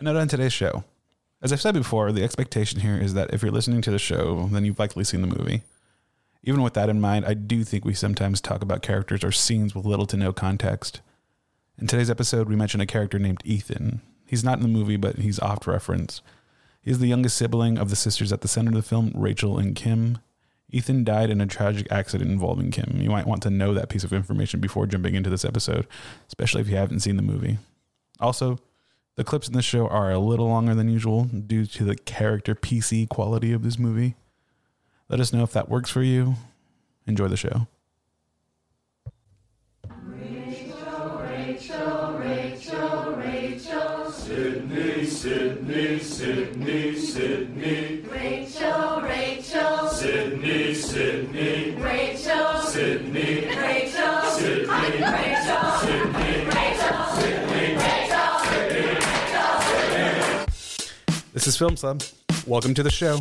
A note on today's show. As I've said before, the expectation here is that if you're listening to the show, then you've likely seen the movie. Even with that in mind, I do think we sometimes talk about characters or scenes with little to no context. In today's episode, we mention a character named Ethan. He's not in the movie, but he's oft referenced. He's the youngest sibling of the sisters at the center of the film, Rachel and Kim. Ethan died in a tragic accident involving Kim. You might want to know that piece of information before jumping into this episode, especially if you haven't seen the movie. Also, the clips in this show are a little longer than usual due to the character PC quality of this movie. Let us know if that works for you. Enjoy the show. Sydney, Sydney, Sydney, Sydney. Rachel, Rachel, Sydney, Sydney, Rachel, Sydney, Rachel, Sydney, Rachel, Sydney, This is Film Sub. Welcome to the show.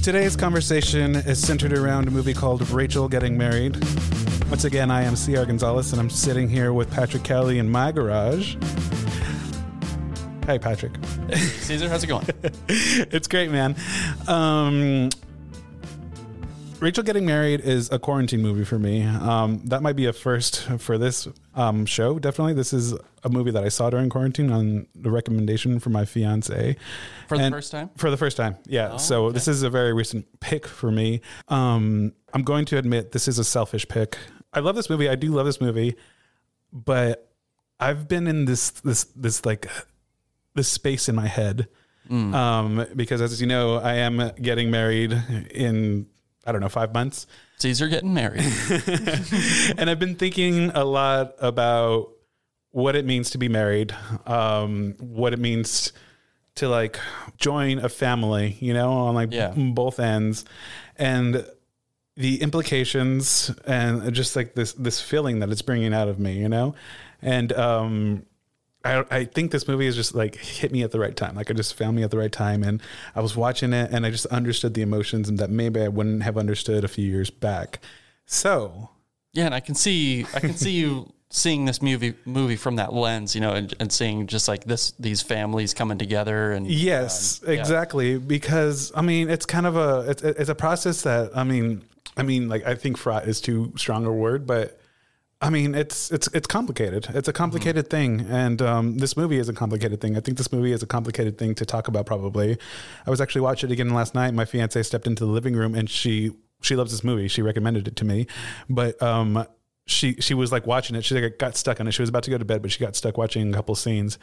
Today's conversation is centered around a movie called Rachel Getting Married. Once again, I am C.R. Gonzalez, and I'm sitting here with Patrick Kelly in my garage. Hey, Patrick. Caesar, how's it going? it's great, man. Um, Rachel Getting Married is a quarantine movie for me. Um, that might be a first for this um, show. Definitely, this is a movie that I saw during quarantine on the recommendation from my fiance For the first time? For the first time, yeah. Oh, so okay. this is a very recent pick for me. Um, I'm going to admit this is a selfish pick. I love this movie. I do love this movie, but I've been in this this this like this space in my head Mm. um, because as you know, I am getting married in I don't know five months, Caesar getting married. and I've been thinking a lot about what it means to be married, um, what it means to like join a family, you know, on like Yeah. both ends, and the implications and just like this this feeling that it's bringing out of me, you know, and um, I, I think this movie is just like hit me at the right time. Like it just found me at the right time, and I was watching it, and I just understood the emotions, and that maybe I wouldn't have understood a few years back. So yeah, and I can see I can see you seeing this movie movie from that lens, you know, and, and seeing just like this these families coming together and Yes, um, yeah. exactly. Because I mean, it's kind of a it's, it's a process that I mean, I mean, like I think fraught is too strong a word, but I mean, it's it's it's complicated. It's a complicated thing, and um, this movie is a complicated thing. I think this movie is a complicated thing to talk about. Probably, I was actually watching it again last night. My fiance stepped into the living room, and she she loves this movie. She recommended it to me, but um, she she was like watching it. She like got stuck on it. She was about to go to bed, but she got stuck watching a couple scenes.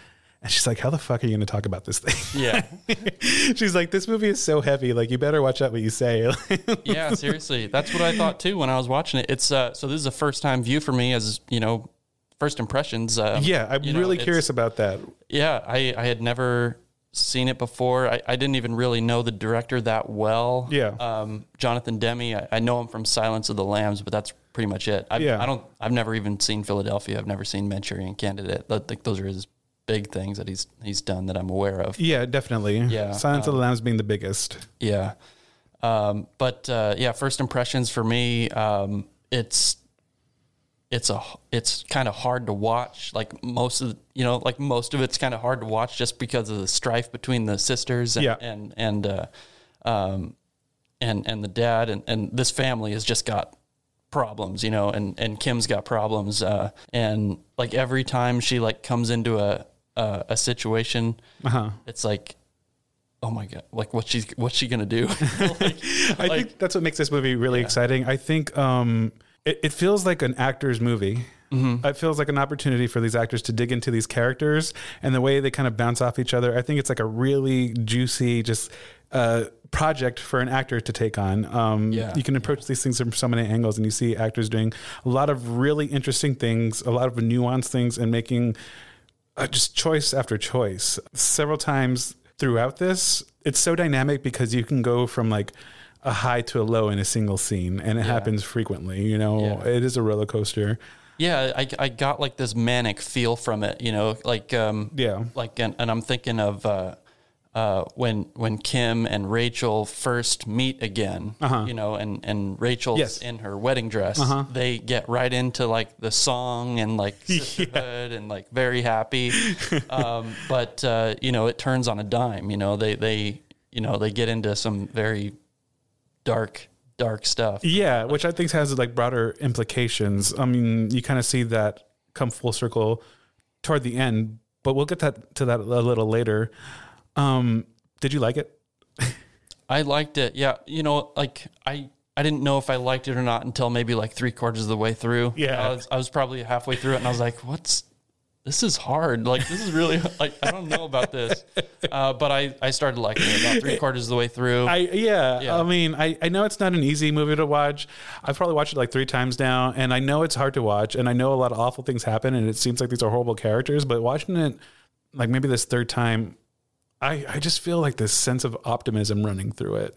And she's like, "How the fuck are you going to talk about this thing?" Yeah. She's like, "This movie is so heavy. Like, you better watch out what you say." Yeah, seriously. That's what I thought too when I was watching it. It's uh so this is a first time view for me as, you know, first impressions. Um, yeah, I'm you know, really curious about that. Yeah, I, I had never seen it before. I, I didn't even really know the director that well. Yeah. Um, Jonathan Demme, I, I know him from Silence of the Lambs, but that's pretty much it. I, Yeah. I don't. I've never even seen Philadelphia. I've never seen Manchurian Candidate. I think those are his big things that he's he's done that I'm aware of. Yeah, definitely. Yeah, Silence of the Lambs being the biggest. Yeah. Um, but uh, yeah, first impressions for me, um, it's it's a it's kind of hard to watch. Like most of you know, like most of it's kind of hard to watch just because of the strife between the sisters and Yeah. and and uh, um, and and the dad and and this family has just got problems, you know, and and Kim's got problems, uh, and like every time she like comes into a a, a situation, Uh-huh. it's like oh my god like what she's what's she gonna do like, I like- think that's what makes this movie really exciting. I think um, it, it feels like an actor's movie. Mm-hmm. It feels like an opportunity for these actors to dig into these characters and the way they kind of bounce off each other. I think it's like a really juicy, just uh, project for an actor to take on. Um, Yeah. You can approach these things from so many angles, and you see actors doing a lot of really interesting things, a lot of nuanced things, and making uh, just choice after choice. Several times throughout this, it's so dynamic because you can go from like a high to a low in a single scene, and it happens frequently. You know, Yeah. it is a roller coaster. yeah I, I got like this manic feel from it you know like um Yeah. like and, and i'm thinking of uh uh, when when Kim and Rachel first meet again, you know, and and Rachel's Yes. in her wedding dress, they get right into like the song and like sisterhood and like very happy. um, but uh, you know, it turns on a dime. You know, they they you know they get into some very dark dark stuff. Yeah, which I think has like broader implications. I mean, you kind of see that come full circle toward the end, but we'll get that to that a little later. Um, did you like it? I liked it. Yeah, you know, like I I didn't know if I liked it or not until maybe like three quarters of the way through. Yeah. I was, I was probably halfway through it, and I was like, "What's this? Is hard. Like this is really like I don't know about this." Uh, but I I started liking it about three quarters of the way through. I yeah, Yeah. I mean, I, I know it's not an easy movie to watch. I've probably watched it like three times now, and I know it's hard to watch, and I know a lot of awful things happen, and it seems like these are horrible characters. But watching it, like maybe this third time, I I just feel like this sense of optimism running through it.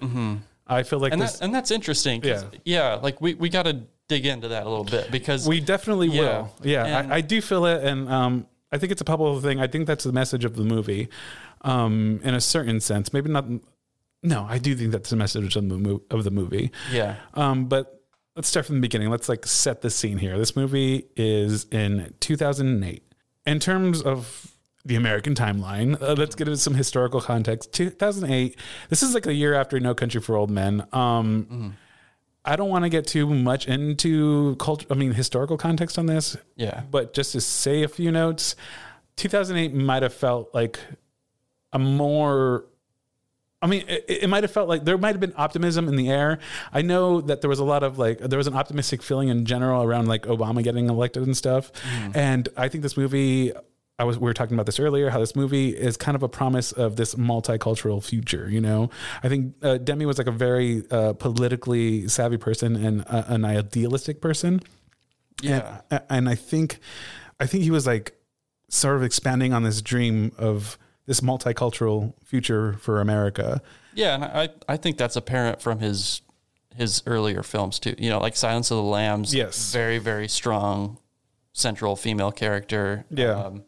I feel like and this. that, and that's interesting. 'cause, yeah, like we we got to dig into that a little bit because We definitely Yeah. will. Yeah, I, I do feel it, and um, I think it's a powerful thing. I think that's the message of the movie, um, in a certain sense. Maybe not. No, I do think that's the message of the movie. Of the movie. yeah Um, but let's start from the beginning. Let's like set the scene here. This movie is in 2008. In terms of the American timeline, uh, let's get into some historical context. 2008. This is like a year after No Country for Old Men. Um, I don't want to get too much into culture. I mean, historical context on this. Yeah. But just to say a few notes, 2008 might have felt like a more I mean, it, it might have felt like there might have been optimism in the air. I know that there was a lot of like, there was an optimistic feeling in general around like Obama getting elected and stuff. And I think this movie, I was, we were talking about this earlier, how this movie is kind of a promise of this multicultural future. You know, I think uh, Demme was like a very uh, politically savvy person and uh, an idealistic person. yeah And, and I think, I think he was like sort of expanding on this dream of this multicultural future for America. Yeah, and I I think that's apparent from his his earlier films too. You know, like Silence of the Lambs. Yes. very very strong central female character. Yeah. Um,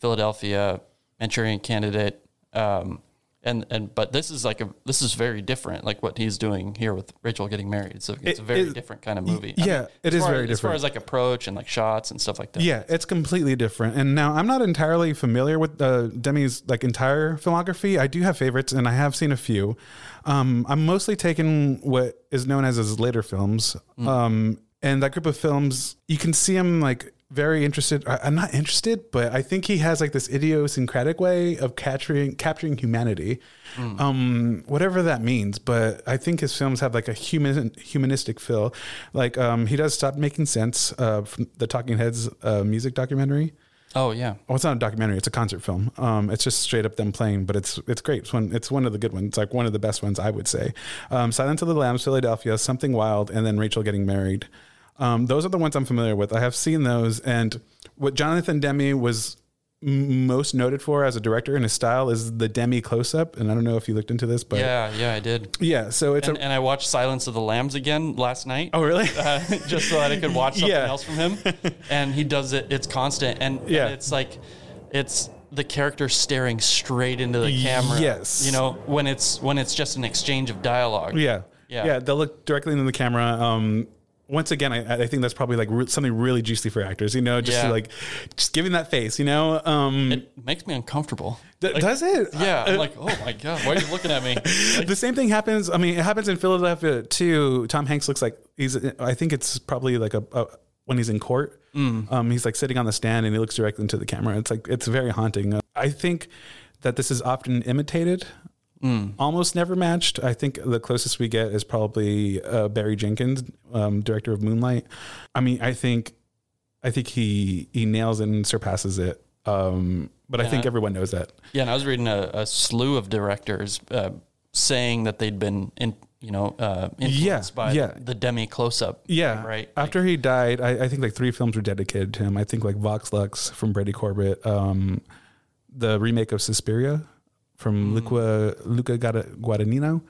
Philadelphia, Manchurian Candidate. Um, and and but this is like a this is very different. Like what he's doing here with Rachel getting married. So it's It a very is- different kind of movie. yeah, it as is far very as, As far as like approach and like shots and stuff like that. Yeah, it's completely different. And now I'm not entirely familiar with uh, Demme's like entire filmography. I do have favorites, and I have seen a few. Um, I'm mostly taking what is known as his later films. Um, and that group of films, you can see him like very interested. I- I'm not interested, but I think he has like this idiosyncratic way of capturing capturing humanity, um, whatever that means. But I think his films have like a human humanistic feel. Like um, he does stop making sense uh, from the Talking Heads uh, music documentary. Oh yeah. Oh, it's not a documentary; it's a concert film. Um, it's just straight up them playing, but it's it's great. It's one it's one of the good ones. It's like one of the best ones, I would say. Um, Silence of the Lambs, Philadelphia, Something Wild, and then Rachel getting married. Um, those are the ones I'm familiar with. I have seen those, and what Jonathan Demme was most noted for as a director in his style is the Demme close up. And I don't know if you looked into this, but Yeah, yeah, I did. yeah. So it's And, a and I watched Silence of the Lambs again last night. oh really? uh, just so that I could watch something Yeah. else from him. And he does it. It's constant, and, and Yeah. it's like it's the character staring straight into the camera. Yes. you know when it's when it's just an exchange of dialogue. Yeah. Yeah. Yeah. They'll look directly into the camera. Um, once again, I, I think that's probably like re- something really juicy for actors, you know, just Yeah. like, just giving that face, you know. Um, It makes me uncomfortable. th- does it? Yeah, I'm like, oh my god, why are you looking at me? Like, the same thing happens. I mean, it happens in Philadelphia too. Tom Hanks looks like he's. I think it's probably like a, a when he's in court. Um, he's like sitting on the stand and he looks directly into the camera. It's like it's very haunting. Uh, I think that this is often imitated, almost never matched. I think the closest we get is probably uh, Barry Jenkins, um, director of Moonlight. I mean, I think, I think he he nails it and surpasses it. Um, but I Yeah. think everyone knows that. yeah, and I was reading a, a slew of directors uh, saying that they'd been in, you know, uh, influenced Yeah, by yeah. the Demme close up. Yeah. right. After he died, I, I think like three films were dedicated to him. I think like Vox Lux from Brady Corbet, um, the remake of Suspiria from Luca Luca Guada- Guadagnino,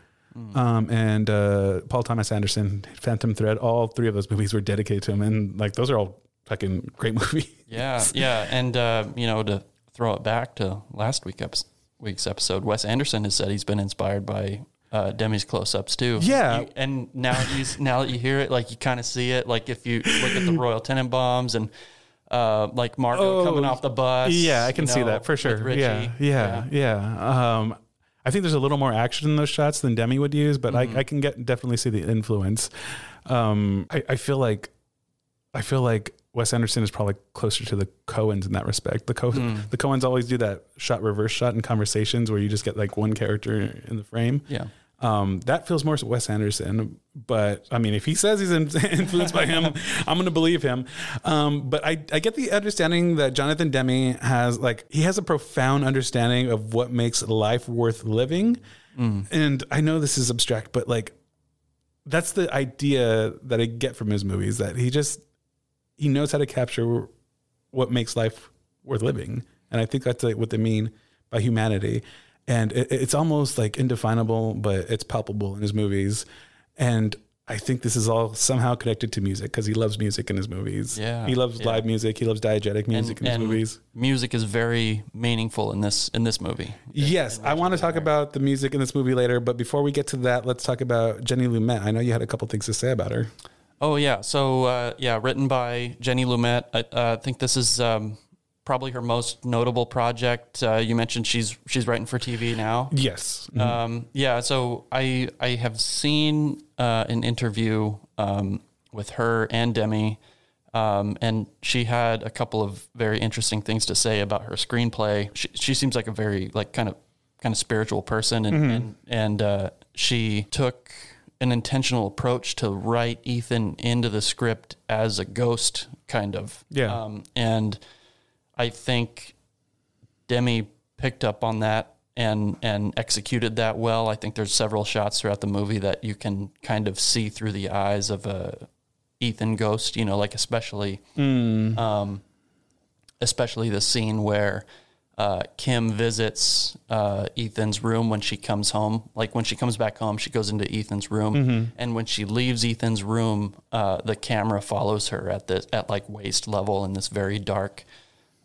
um, and uh, Paul Thomas Anderson, Phantom Thread. All three of those movies were dedicated to him, and like those are all fucking great movies. Yeah, yeah, and uh, you know to throw it back to last week episode, week's episode, Wes Anderson has said he's been inspired by uh, Demme's close-ups too. Yeah. You- and now he's now that you hear it, like you kind of see it. Like if you look at the Royal Tenenbaums and uh, like Margot Oh, coming off the bus. Yeah, I can you see that for sure. Richie. Yeah, yeah, yeah. Um, I think there's a little more action in those shots than Demme would use, but Mm-hmm. I, I can get definitely see the influence. Um, I, I feel like I feel like Wes Anderson is probably closer to the Coens in that respect. The Co- Hmm. the Coens always do that shot reverse shot in conversations where you just get like one character in the frame. Yeah. Um, that feels more Wes Anderson, but I mean, if he says he's influenced by him, I'm going to believe him. Um, but I, I get the understanding that Jonathan Demme has like he has a profound understanding of what makes life worth living, and I know this is abstract, but like that's the idea that I get from his movies that he just he knows how to capture what makes life worth living, and I think that's like what they mean by humanity. And it, it's almost like indefinable, but it's palpable in his movies. And I think this is all somehow connected to music because he loves music in his movies. Yeah, he loves yeah. live music. He loves diegetic music in his movies. music is very meaningful in this in this movie. Yes, I want to talk about the music in this movie later, but before we get to that, let's talk about Jenny Lumet. I know you had a couple things to say about her. Oh yeah, so uh, yeah, written by Jenny Lumet. I uh, think this is um, probably her most notable project. Uh, you mentioned she's she's writing for TV now. Yes. Um, yeah, so I I have seen uh, an interview um, with her and Demme, um, and she had a couple of very interesting things to say about her screenplay. She, she seems like a very like kind of kind of spiritual person, and and, and uh, she took an intentional approach to write Ethan into the script as a ghost, kind of. Yeah. Um, and I think Demme picked up on that and and executed that well. I think there's several shots throughout the movie that you can kind of see through the eyes of a Ethan ghost. You know, like especially um, especially the scene where. Uh, Kim visits uh, Ethan's room when she comes home. Like when she comes back home, she goes into Ethan's room, and when she leaves Ethan's room, uh, the camera follows her at the at like waist level in this very dark,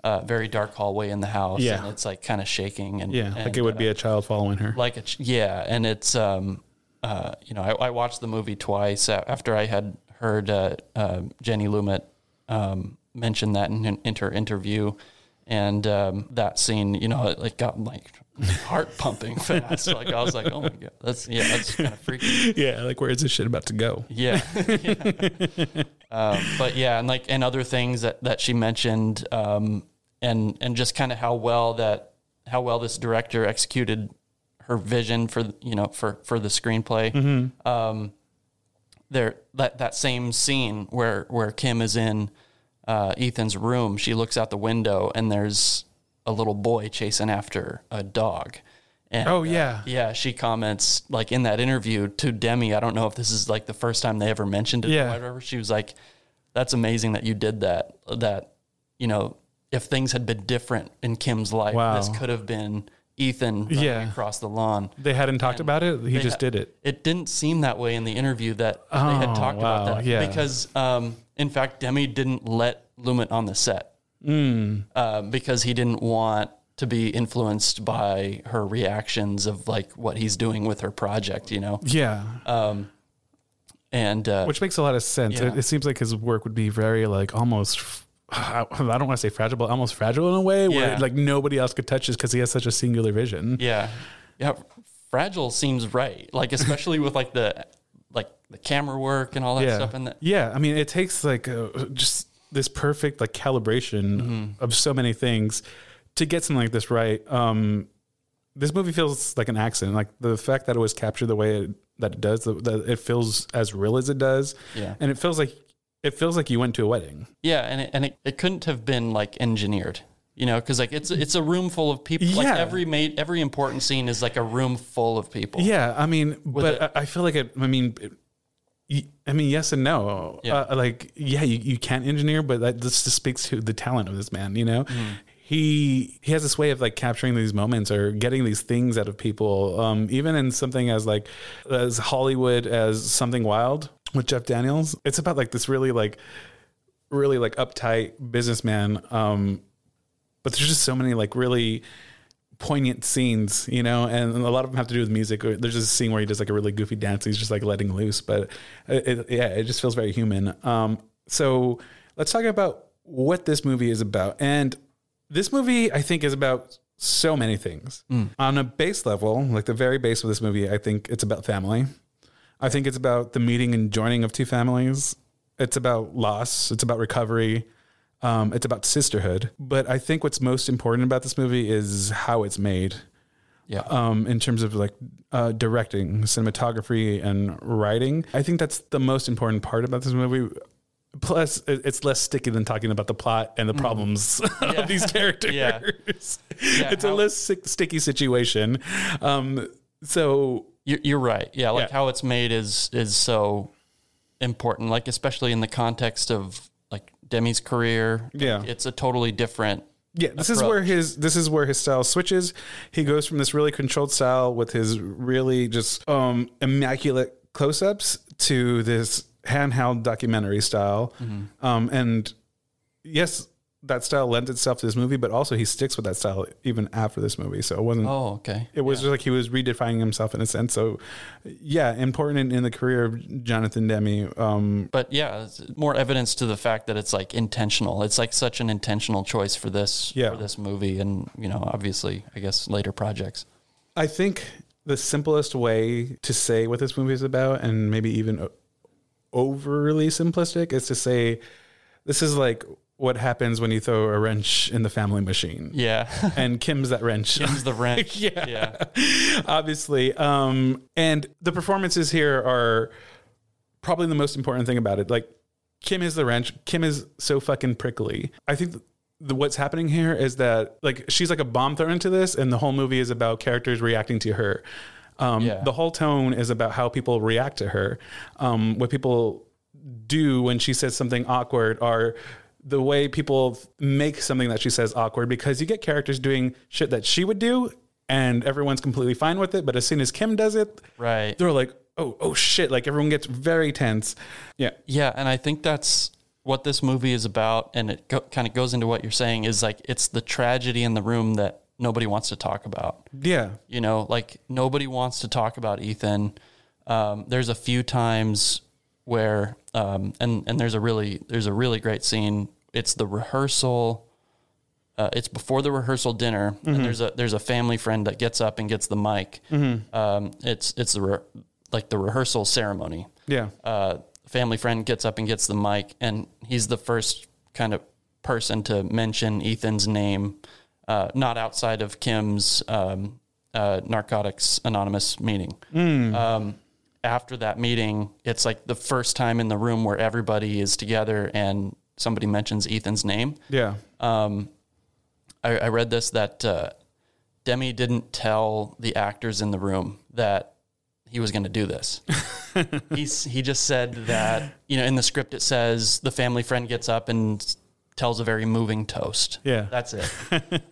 uh, very dark hallway in the house. Yeah. and it's like kind of shaking and Yeah, like it would uh, be a child following her. like a ch- yeah, and it's um uh you know I, I watched the movie twice after I had heard uh, uh, Jenny Lumet um, mention that in, in her interview, and um, that scene you know it, it got like heart pumping fast. like I was like, oh my god, that's yeah, that's kind of freaky. yeah, like where is this shit about to go? Yeah. um, but yeah, and like and other things that that she mentioned, um, and and just kind of how well that how well this director executed her vision for you know for for the screenplay. Um, there that that same scene where where Kim is in uh, Ethan's room, she looks out the window and there's a little boy chasing after a dog. And, Oh, uh, yeah. yeah. She comments like in that interview to Demme. I don't know if this is like the first time they ever mentioned it Yeah. or whatever. She was like, "That's amazing that you did that. That you know, if things had been different in Kim's life, Wow. this could have been Ethan Yeah. across the lawn." They hadn't talked about it. He just did it. It didn't seem that way in the interview that they had Oh, talked wow, about that yeah. because, um, in fact, Demme didn't let Lumet on the set Hmm. uh, because he didn't want to be influenced by her reactions of like what he's doing with her project, you know. Yeah. And uh, Which makes a lot of sense. Yeah. It, it seems like his work would be very like almost. I don't want to say fragile, but almost fragile in a way where Yeah. like nobody else could touch this because he has such a singular vision. yeah, yeah, fragile seems right. Like especially with like the like the camera work and all that yeah. stuff. And yeah. I mean, it takes like uh, just this perfect like calibration Mm-hmm. of so many things to get something like this right. Um, this movie feels like an accident. Like the fact that it was captured the way it, that it does, that it feels as real as it does, Yeah. and it feels like it feels like you went to a wedding. Yeah, and it, and it, it couldn't have been like engineered, you know, because like it's it's a room full of people. Like Yeah. every made every important scene is like a room full of people. Yeah, I mean, but I I feel like it. I mean, it, I mean, yes and no. Yeah. Uh, like, yeah, you, you can't engineer, but that this just speaks to the talent of this man. You know, Mm-hmm. he he has this way of like capturing these moments or getting these things out of people. Um, even in something as like as Hollywood as something wild with Jeff Daniels, it's about like this really like really like uptight businessman. Um, but there's just so many like really poignant scenes, you know, and a lot of them have to do with music. There's just a scene where he does like a really goofy dance. He's just like letting loose, but it, it, yeah, it just feels very human. Um, so let's talk about what this movie is about. And this movie, I think, is about so many things. On a base level, like the very base of this movie, I think it's about family. I think it's about the meeting and joining of two families. It's about loss. It's about recovery. Um, it's about sisterhood. But I think what's most important about this movie is how it's made. Yeah. Um, in terms of like uh, directing, cinematography, and writing, I think that's the most important part about this movie. Plus, it's less sticky than talking about the plot and the problems of these characters. Yeah. Yeah, it's a less sick, sticky situation. Um, so You're, you're right. Yeah, like Yeah. how it's made is is so important. Like especially in the context of like Demme's career. Yeah. it's a totally different. Yeah, this is where his this is where his style switches. He goes from this really controlled style with his really just um immaculate close-ups to this handheld documentary style. Um and yes, that style lends itself to this movie, but also he sticks with that style even after this movie. So it wasn't Oh, okay. it was just like he was redefining himself in a sense. So yeah, important in, in the career of Jonathan Demme. Um But yeah, more evidence to the fact that it's like intentional. It's like such an intentional choice for this Yeah. for this movie, and you know, obviously, I guess later projects. I think the simplest way to say what this movie is about, and maybe even overly simplistic, is to say this is like what happens when you throw a wrench in the family machine. Yeah, And Kim's that wrench. Kim's the wrench. Yeah. yeah, obviously. Um, and the performances here are probably the most important thing about it. Like Kim is the wrench. Kim is so fucking prickly. I think the, what's happening here is that like she's like a bomb thrown into this, and the whole movie is about characters reacting to her. Um, Yeah. The whole tone is about how people react to her. Um, what people do when she says something awkward are the way people make something that she says awkward because you get characters doing shit that she would do and everyone's completely fine with it but as soon as kim does it right. they're like oh oh shit like everyone gets very tense yeah Yeah, and I think that's what this movie is about, and it go, kind of goes into what you're saying is like it's the tragedy in the room that nobody wants to talk about. yeah You know, like nobody wants to talk about Ethan. Um, there's a few times where, um, and and there's a really there's a really great scene. It's the rehearsal. Uh, it's before the rehearsal dinner, and there's a there's a family friend that gets up and gets the mic. Um, it's it's the re- like the rehearsal ceremony yeah uh, family friend gets up and gets the mic, and he's the first kind of person to mention Ethan's name, uh, not outside of Kim's um, uh, Narcotics Anonymous meeting. Um, after that meeting, it's like the first time in the room where everybody is together and somebody mentions Ethan's name. yeah I, I read this that uh, Demme didn't tell the actors in the room that he was going to do this. He's he just said that you know in the script it says the family friend gets up and tells a very moving toast. Yeah. that's it.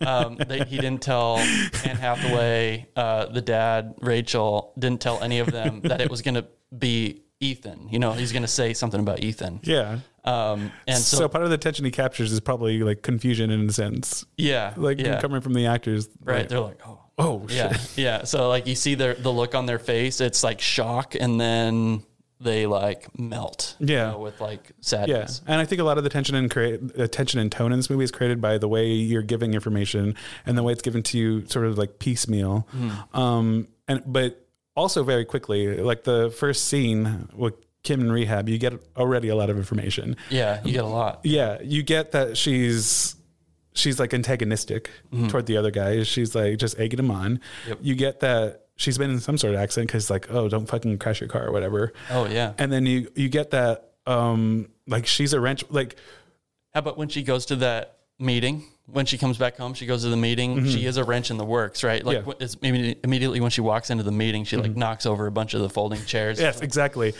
um, they, he didn't tell Anne Hathaway, uh, the dad, Rachel, didn't tell any of them that it was going to be Ethan. You know, he's going to say something about Ethan. yeah Um, and so, so, part of the tension he captures is probably like confusion in a sense yeah, like yeah. coming from the actors right. like, They're like, oh, oh shit Yeah, yeah. So like you see their the look on their face, it's like shock, and then they like melt. you Yeah. know, with like sadness. Yeah, and I think a lot of the tension and create attention and tone in uh, this movie is created by the way you're giving information and the way it's given to you, sort of like piecemeal. Mm-hmm. Um, and but also very quickly, like the first scene with Kim in rehab, you get already a lot of information. Yeah, you get a lot. Yeah, you get that she's she's like antagonistic mm-hmm. toward the other guy. She's like just egging him on. Yep. You get that she's been in some sort of accident because like oh don't fucking crash your car or whatever. Oh yeah. And then you you get that um like she's a wrench like How about when she goes to that meeting? When she comes back home, she goes to the meeting. She is a wrench in the works, right? Like Mm-hmm. Yeah. Mm-hmm. what is maybe immediately when she walks into the meeting, she like knocks over a bunch of the folding chairs. Yes, exactly.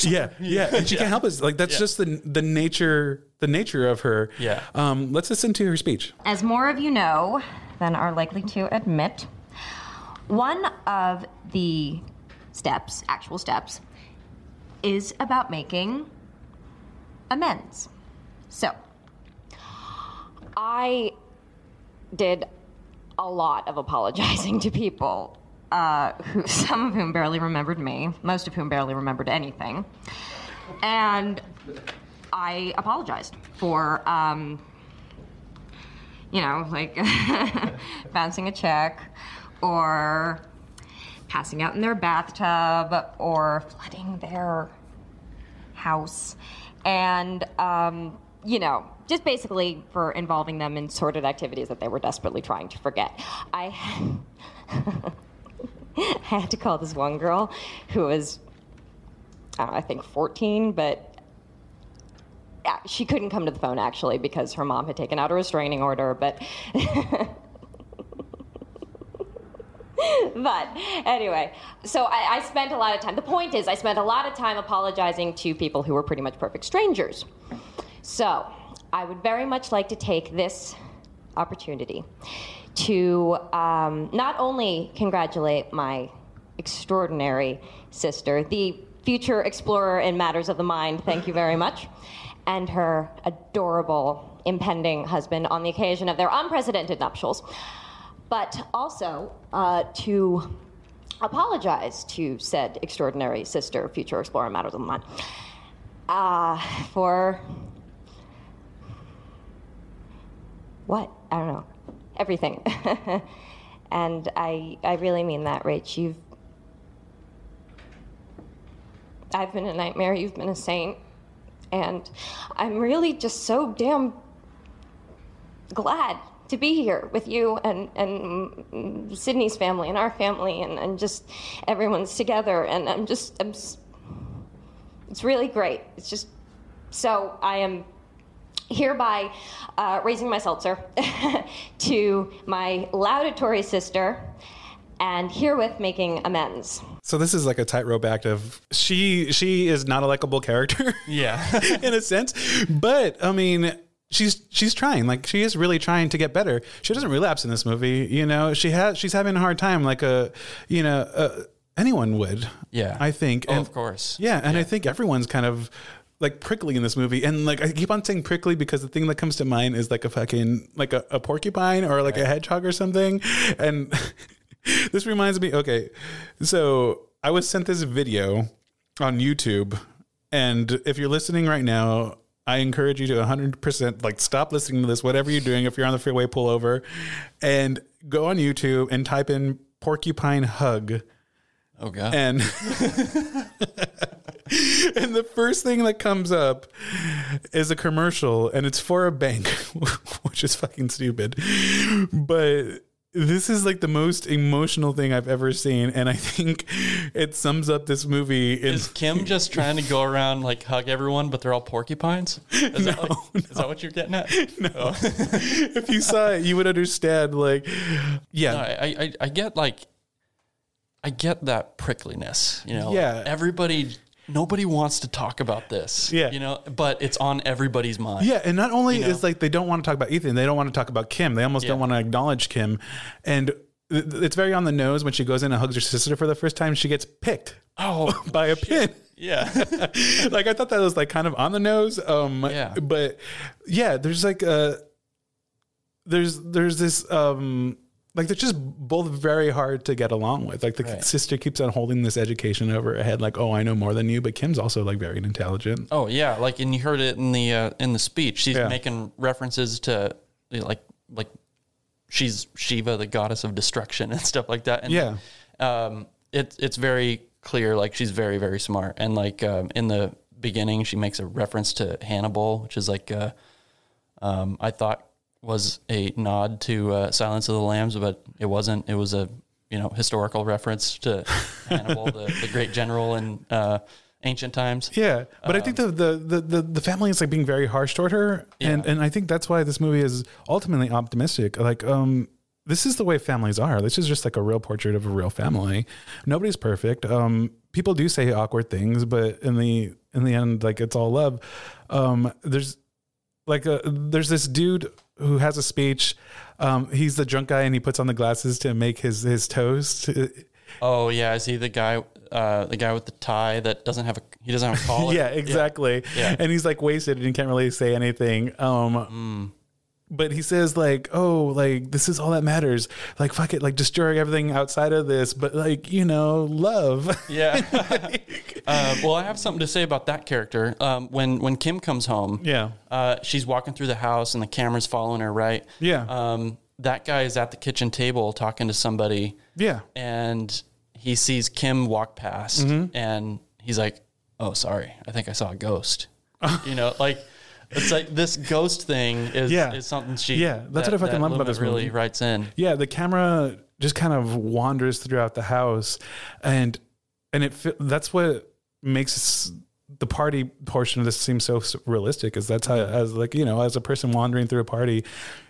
Yeah, yeah, and she can't help it. Like that's Yeah. just the the nature the nature of her. Yeah. Um, let's listen to her speech. As more of you know than are likely to admit, one of the steps, actual steps, is about making amends. So, I did a lot of apologizing to people, uh, who some of whom barely remembered me, most of whom barely remembered anything, and I apologized for, um, you know, like bouncing a check or passing out in their bathtub or flooding their house. And um, you know just basically for involving them in sordid activities that they were desperately trying to forget. I I had to call this one girl who was i think 14 but she couldn't come to the phone actually because her mom had taken out a restraining order but but anyway, so I, I spent a lot of time. The point is, I spent a lot of time apologizing to people who were pretty much perfect strangers. So I would very much like to take this opportunity to um, not only congratulate my extraordinary sister, the future explorer in matters of the mind, thank you very much, and her adorable impending husband on the occasion of their unprecedented nuptials but also uh, to apologize to said extraordinary sister, future explorer matters of the mind, uh, for what? I don't know. Everything. and I, I really mean that, Rach. You've. I've been a nightmare, you've been a saint. And I'm really just so damn glad to be here with you and, and Sydney's family and our family and, and just everyone's together. And I'm just, I'm, it's really great. It's just, so I am hereby uh, raising my seltzer to my laudatory sister and herewith making amends. So this is like a tightrope act of she she is not a likable character. Yeah. in a sense. But I mean, she's she's trying. Like she is really trying to get better. She doesn't relapse in this movie. You know, she has she's having a hard time, like a you know uh, anyone would. Yeah. I think. Oh, And- of course. Yeah, and I think everyone's kind of. Like prickly in this movie, and like I keep on saying prickly because the thing that comes to mind is like a fucking like a, a porcupine or like a hedgehog or something, and this reminds me. Okay, so I was sent this video on YouTube, and if you're listening right now, I encourage you to 100% like stop listening to this, whatever you're doing. If you're on the freeway, pull over and go on YouTube and type in porcupine hug. Oh god. And and the first thing that comes up is a commercial and it's for a bank, which is fucking stupid. But this is like the most emotional thing I've ever seen, and I think it sums up this movie. In, is Kim just trying to go around like hug everyone, but they're all porcupines? Is, that, what, is that what you're getting at? No. Oh. if you saw it, you would understand. Like, yeah, I, I, I get like, I get that prickliness. You know, Yeah. Everybody, nobody wants to talk about this. Yeah. You know, but it's on everybody's mind. Yeah, and not only You know? is like they don't want to talk about Ethan, they don't want to talk about Kim. They almost don't want to acknowledge Kim, and it's very on the nose when she goes in and hugs her sister for the first time. She gets picked Oh, by a pin. yeah. like I thought that was like kind of on the nose. Um, Yeah. but yeah, there's like uh there's there's this um like they're just both very hard to get along with. Like the Right. sister keeps on holding this education over her head, like, oh, I know more than you. But Kim's also like very intelligent. Oh yeah, like and you heard it in the uh, in the speech. She's Yeah. making references to like like she's Shiva, the goddess of destruction and stuff like that. And Yeah. um, it's it's very clear. Like she's very very smart. And like um, in the beginning, she makes a reference to Hannibal, which is like uh, um, I thought was a nod to uh, Silence of the Lambs, but it wasn't. It was a you know historical reference to Hannibal, the, the great general in uh, ancient times. Yeah, but I think the, the the the family is like being very harsh toward her, and Yeah. and I think that's why this movie is ultimately optimistic. Like, um, this is the way families are. This is just like a real portrait of a real family. Nobody's perfect. Um, people do say awkward things, but in the in the end, like it's all love. Um, there's like a, there's this dude who has a speech. Um, he's the drunk guy, and he puts on the glasses to make his his toast. Oh yeah, is he the guy? Uh, the guy with the tie that doesn't have a he doesn't have a collar. yeah, exactly. Yeah. And he's like wasted and he can't really say anything. Um, but he says like, "Oh, like this is all that matters. Like fuck it, like destroy everything outside of this, but like you know, love." Yeah. uh, well, I have something to say about that character. Um, when when Kim comes home, Yeah. uh, she's walking through the house and the camera's following her. Right. Yeah. Um, that guy is at the kitchen table talking to somebody, yeah. and he sees Kim walk past, Mm-hmm. and he's like, "Oh, sorry, I think I saw a ghost." you know, like. It's like this ghost thing is, Yeah. is something she Yeah, that's what I fucking love about this really movie. writes in Yeah, the camera just kind of wanders throughout the house, and and it that's what makes the party portion of this seem so realistic. Is that's how as like you know as a person wandering through a party,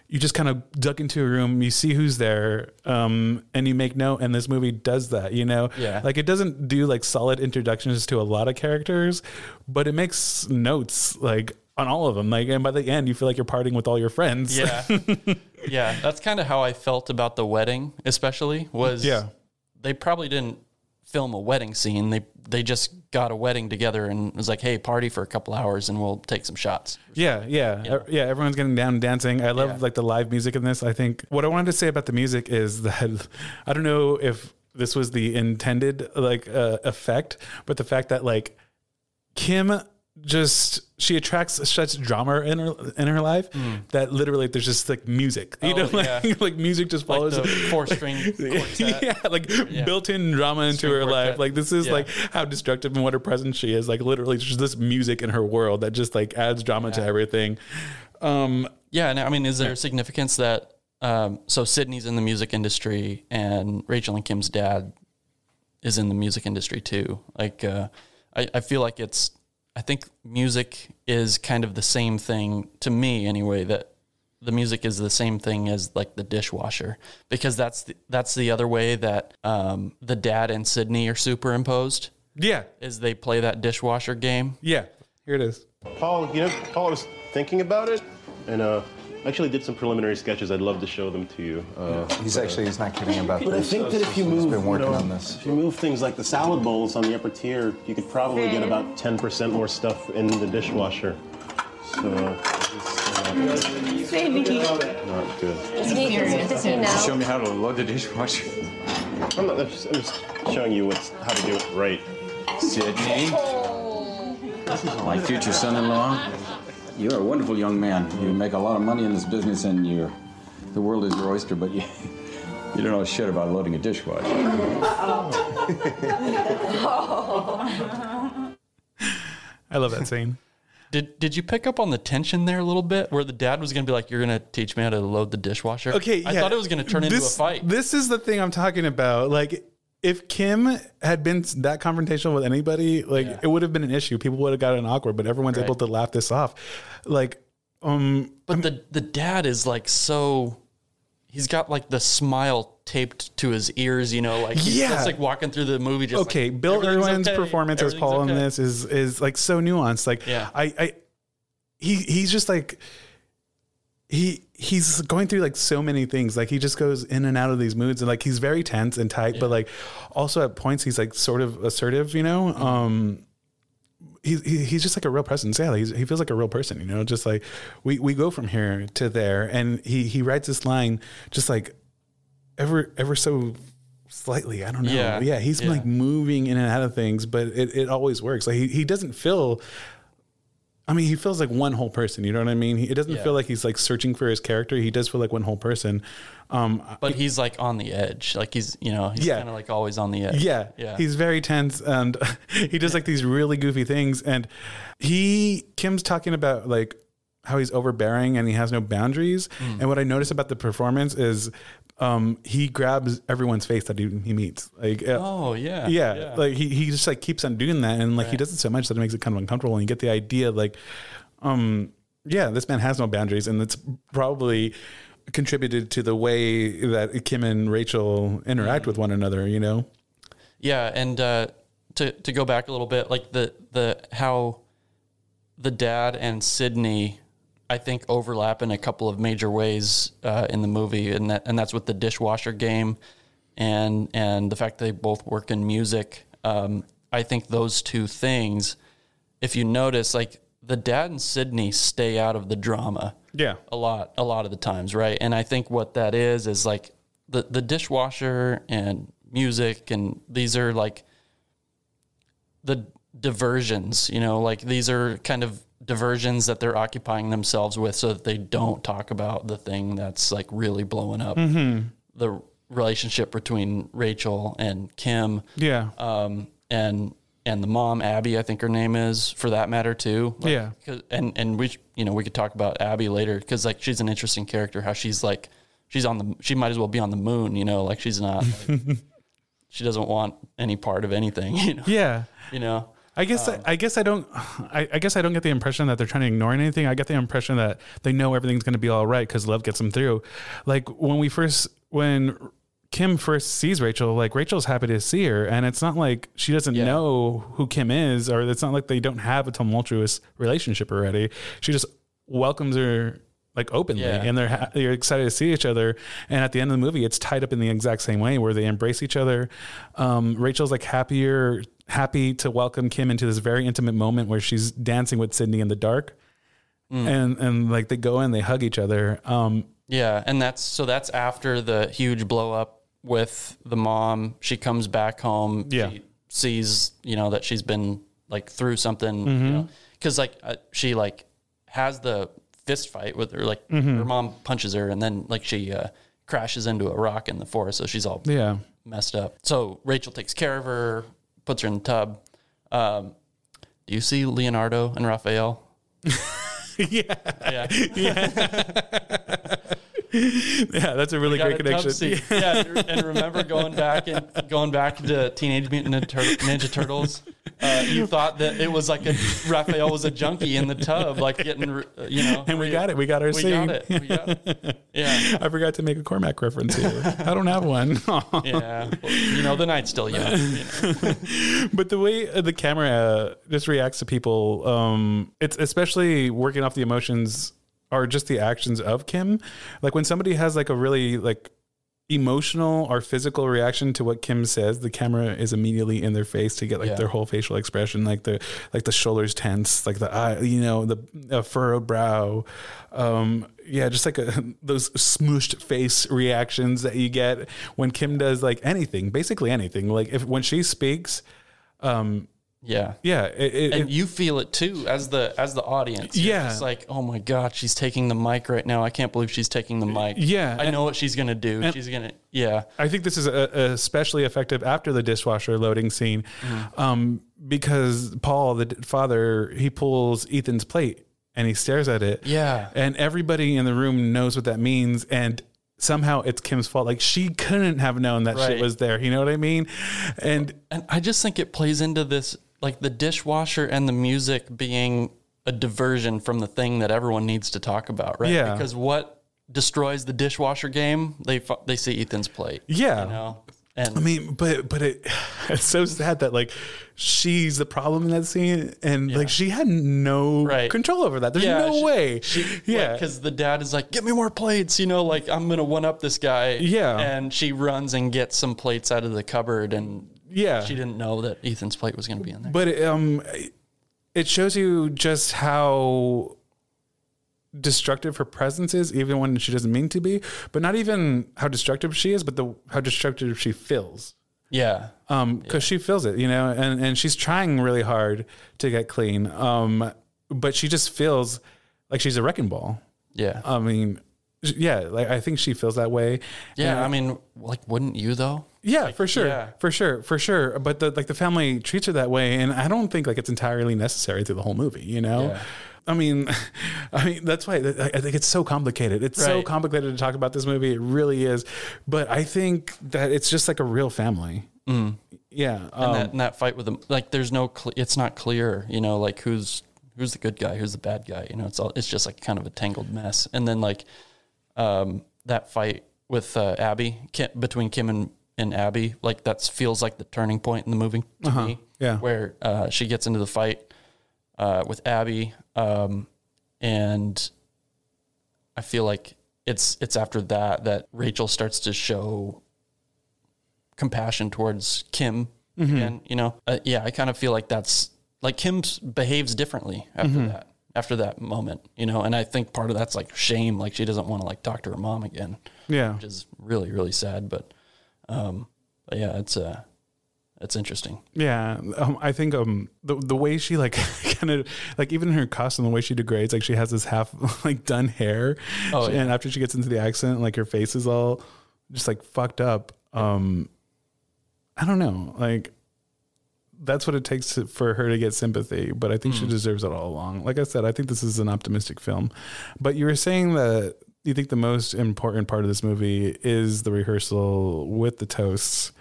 you just kind of duck into a room, you see who's there, um, and you make note. And this movie does that. You know, Yeah. like it doesn't do like solid introductions to a lot of characters, but it makes notes like on all of them. Like, and by the end, you feel like you're partying with all your friends. Yeah. yeah. That's kind of how I felt about the wedding, especially was Yeah. they probably didn't film a wedding scene. They they just got a wedding together and was like, hey, party for a couple hours and we'll take some shots. Yeah, yeah, yeah. yeah everyone's getting down and dancing. I love Yeah. like the live music in this. I think what I wanted to say about the music is that I don't know if this was the intended like uh, effect, but the fact that like Kim just she attracts such drama in her in her life that literally there's just like music, you. Oh, know, like, yeah. like music just Like follows the four string quartet. yeah, like built-in drama into String her life. Like this is Yeah. like how destructive and what a presence she is. Like literally, just this music in her world that just like adds drama to everything. Um, Yeah, and I mean, is there significance that um, so Sydney's in the music industry and Rachel and Kim's dad is in the music industry too? Like, uh, I, I feel like it's I think music is kind of the same thing to me anyway. That the music is the same thing as like the dishwasher because that's the, that's the other way that um, the dad and Sydney are superimposed yeah, is they play that dishwasher game. yeah. Here it is. Paul, you know, Paul, was thinking about it, and uh, I actually did some preliminary sketches. I'd love to show them to you. Uh, He's actually he's not kidding about this. but I this. think that if you move, been working you know, on this. if you move things like the salad bowls on the upper tier, you could probably get about 10% more stuff in the dishwasher. So uh, it's uh, not good. Does he, does he know? Show me how to load the dishwasher. I'm, not, I'm, just, I'm just showing you what's how to do it right. Sydney. My future son-in-law. You're a wonderful young man. You make a lot of money in this business, and you the world is your oyster. But you, you don't know shit about loading a dishwasher. I love that scene. Did did you pick up on the tension there a little bit, where the dad was going to be like, "You're going to teach me how to load the dishwasher"? Okay, I yeah. thought it was going to turn into a fight. This is the thing I'm talking about. Like, if Kim had been that confrontational with anybody, like it would have been an issue. People would have gotten awkward, but everyone's Right. able to laugh this off. Like, um, but the the dad is like so. He's got like the smile taped to his ears, you know, like he's Yeah. just like walking through the movie. Just okay, like, Bill Irwin's okay, performance as Paul in this is is like so nuanced. Like, Yeah. I, I, he he's just like he he's going through like so many things. Like he just goes in and out of these moods, and like he's very tense and tight, but like also at points he's like sort of assertive. You know, Mm-hmm. um, he, he he's just like a real presence. Yeah, he's, he feels like a real person. You know, just like we we go from here to there, and he he writes this line just like ever ever so slightly. I don't know. Yeah, Yeah, he's yeah. like moving in and out of things, but it, it always works. Like he, he doesn't feel. I mean, he feels like one whole person. You know what I mean? He, it doesn't Yeah. feel like he's like searching for his character. He does feel like one whole person. Um, But he's like on the edge, like he's you know he's Yeah. kind of like always on the edge. yeah, yeah. He's very tense and he does like these really goofy things. And he, Kim's talking about like how he's overbearing and he has no boundaries. Mm. And what I notice about the performance is um, he grabs everyone's face that he, he meets. Like, uh, oh yeah, yeah, like he, he just like keeps on doing that and like he does it so much that it makes it kind of uncomfortable and you get the idea like um yeah this man has no boundaries and it's probably contributed to the way that kim and rachel interact with one another you know? Yeah, and uh, to to go back a little bit, like the the how the dad and Sydney, I think overlap in a couple of major ways uh, in the movie, and that and that's with the dishwasher game, and and the fact they both work in music. Um, I think those two things, if you notice, like the dad and Sydney stay out of the drama Yeah. a lot a lot of the times right and i think what that is is like the the dishwasher and music and these are like the diversions you know like these are kind of diversions that they're occupying themselves with so that they don't talk about the thing that's like really blowing up the relationship between rachel and kim Yeah. um, and and the mom Abby, I think her name is, for that matter too. Like, Yeah. and and we you know we could talk about Abby later because like she's an interesting character. How she's like she's on the she might as well be on the moon. You know, like she's not. Like, she doesn't want any part of anything. You know. yeah. You know. I guess I guess I don't I, I guess I don't get the impression that they're trying to ignore anything. I get the impression that they know everything's going to be all right because love gets them through. Like when we first when Kim first sees Rachel, like Rachel's happy to see her, and it's not like she doesn't Yeah. know who Kim is, or it's not like they don't have a tumultuous relationship already. She just welcomes her like openly, Yeah. and they're ha- they're excited to see each other. And at the end of the movie, it's tied up in the exact same way where they embrace each other. Um, Rachel's like happier, happy to welcome Kim into this very intimate moment where she's dancing with Sydney in the dark, and and like they go in, they hug each other. Um, Yeah, and that's so that's after the huge blow up with the mom. She comes back home. Yeah. She sees, you know, that she's been like through something, Mm-hmm. know, because like uh, she like has the fist fight with her. Like Mm-hmm. her mom punches her, and then like she uh, crashes into a rock in the forest, so she's all yeah, messed up. So Rachel takes care of her, puts her in the tub. Um, do you see Leonardo and Raphael? yeah. Yeah. yeah, that's a really great a connection. Yeah, and remember going back and going back to Teenage Mutant Ninja Turtles. Uh, you thought that it was like a Raphael was a junkie in the tub, like getting, uh, you know. And we got it. We got our We scene. got it. We got it. Yeah, I forgot to make a Cormac reference here. I don't have one. yeah. Well, you know, the night's still young. You know? but the way uh, the camera uh, just reacts to people, um, it's especially working off the emotions or just the actions of Kim. Like when somebody has like a really like emotional or physical reaction to what Kim says, the camera is immediately in their face to get like Yeah. their whole facial expression, like the like the shoulders tense, like the eye, you know, the furrowed brow, um, yeah, just like a, those smooshed face reactions that you get when Kim does like anything, basically anything. Like if when she speaks, um, Yeah. yeah, it, it, And you feel it too as the as the audience. You're Yeah. It's like, oh my god, she's taking the mic right now. I can't believe she's taking the mic. Yeah, I and- know what she's gonna do. she's gonna, yeah, I think this is uh especially effective after the dishwasher loading scene, um, because Paul, the father, he pulls Ethan's plate and he stares at it. Yeah. and everybody in the room knows what that means, and somehow it's Kim's fault. Like she couldn't have known that shit Right. was there. You know what I mean? And and I just think it plays into this like the dishwasher and the music being a diversion from the thing that everyone needs to talk about, right? Yeah. Because what destroys the dishwasher game? They they see Ethan's plate. Yeah. You know. And I mean, but but it it's so sad that like she's the problem in that scene, and like she had no Right. control over that. There's Yeah, no she- way. She, yeah, because the dad is like, "Get me more plates," you know, like I'm gonna one up this guy. Yeah. and she runs and gets some plates out of the cupboard, and yeah. she didn't know that Ethan's plate was gonna be in there. But um, it shows you just how destructive her presence is, even when she doesn't mean to be. But not even how destructive she is, but the how destructive she feels. yeah, Um, because she feels it, you know, and and she's trying really hard to get clean. Um, but she just feels like she's a wrecking ball. yeah, I mean, yeah, like I think she feels that way. yeah. And I mean, like, wouldn't you though? Yeah, for sure, yeah. for sure, for sure. But the like the family treats her that way, and I don't think like it's entirely necessary through the whole movie. You know, Yeah. I mean, I mean that's why I I think it's so complicated. It's so complicated to talk about this movie. It really is. But I think that it's just like a real family. Yeah, and, um, that, and that fight with them like there's no cle it's not clear you know like who's who's the good guy who's the bad guy you know it's all it's just like kind of a tangled mess and then like um that fight with uh, abby Kim, between kim and and abby like that feels like the turning point in the movie to me Uh-huh. yeah. where uh she gets into the fight uh with abby um and i feel like it's it's after that that rachel starts to show compassion towards Kim Mm-hmm. again. You know, uh, yeah, I kind of feel like that's like Kim behaves differently after Mm-hmm. that. After that moment, you know. And I think part of that's like shame, like she doesn't want to like talk to her mom again, Yeah. which is really really sad. But, um, but yeah, it's uh, it's interesting. Yeah, um, I think um the the way she like kind of like even in her costume, the way she degrades, like she has this half like done hair, Oh, yeah. and after she gets into the accent, like her face is all just like fucked up. Um, I don't know, like that's what it takes to, for her to get sympathy, but I think she deserves it all along. Like I said, I think this is an optimistic film, but you were saying that you think the most important part of this movie is the rehearsal with the toasts.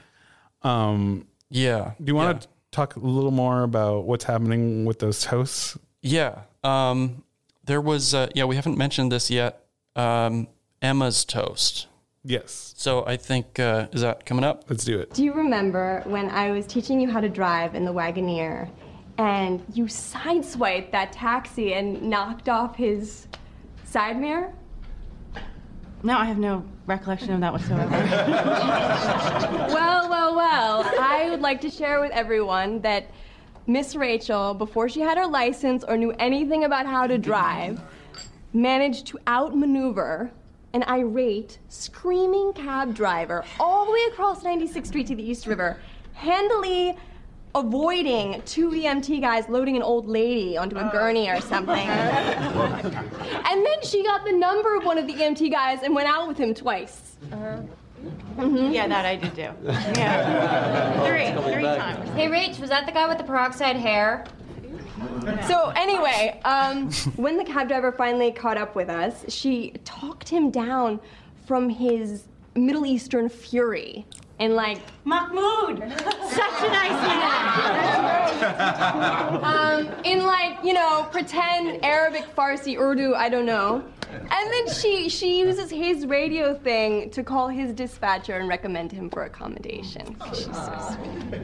Um, Yeah. do you want yeah. to talk a little more about what's happening with those toasts? Yeah. Um, there was, uh, yeah, we haven't mentioned this yet. Um, Emma's toast. Yes, So I think, uh, is that coming up? let's do it. Do you remember when I was teaching you how to drive in the Wagoneer and you sideswiped that taxi and knocked off his side mirror? No, I have no recollection of that whatsoever. Well, well, well, I would like to share with everyone that Miss Rachel, before she had her license or knew anything about how to drive, managed to outmaneuver an irate, screaming cab driver all the way across 96th Street to the East River, handily avoiding two EMT guys loading an old lady onto a gurney or something. and then she got the number of one of the EMT guys and went out with him twice. Uh-huh. Mm-hmm. yeah, that I did do. Yeah. Three, three times. Hey, Rach, was that the guy with the peroxide hair? So anyway, um, when the cab driver finally caught up with us, she talked him down from his Middle Eastern fury and like Mahmoud! Such a nice man! um, in like you know pretend Arabic, Farsi, Urdu, I don't know. And then she she uses his radio thing to call his dispatcher and recommend him for accommodation. She's so sweet.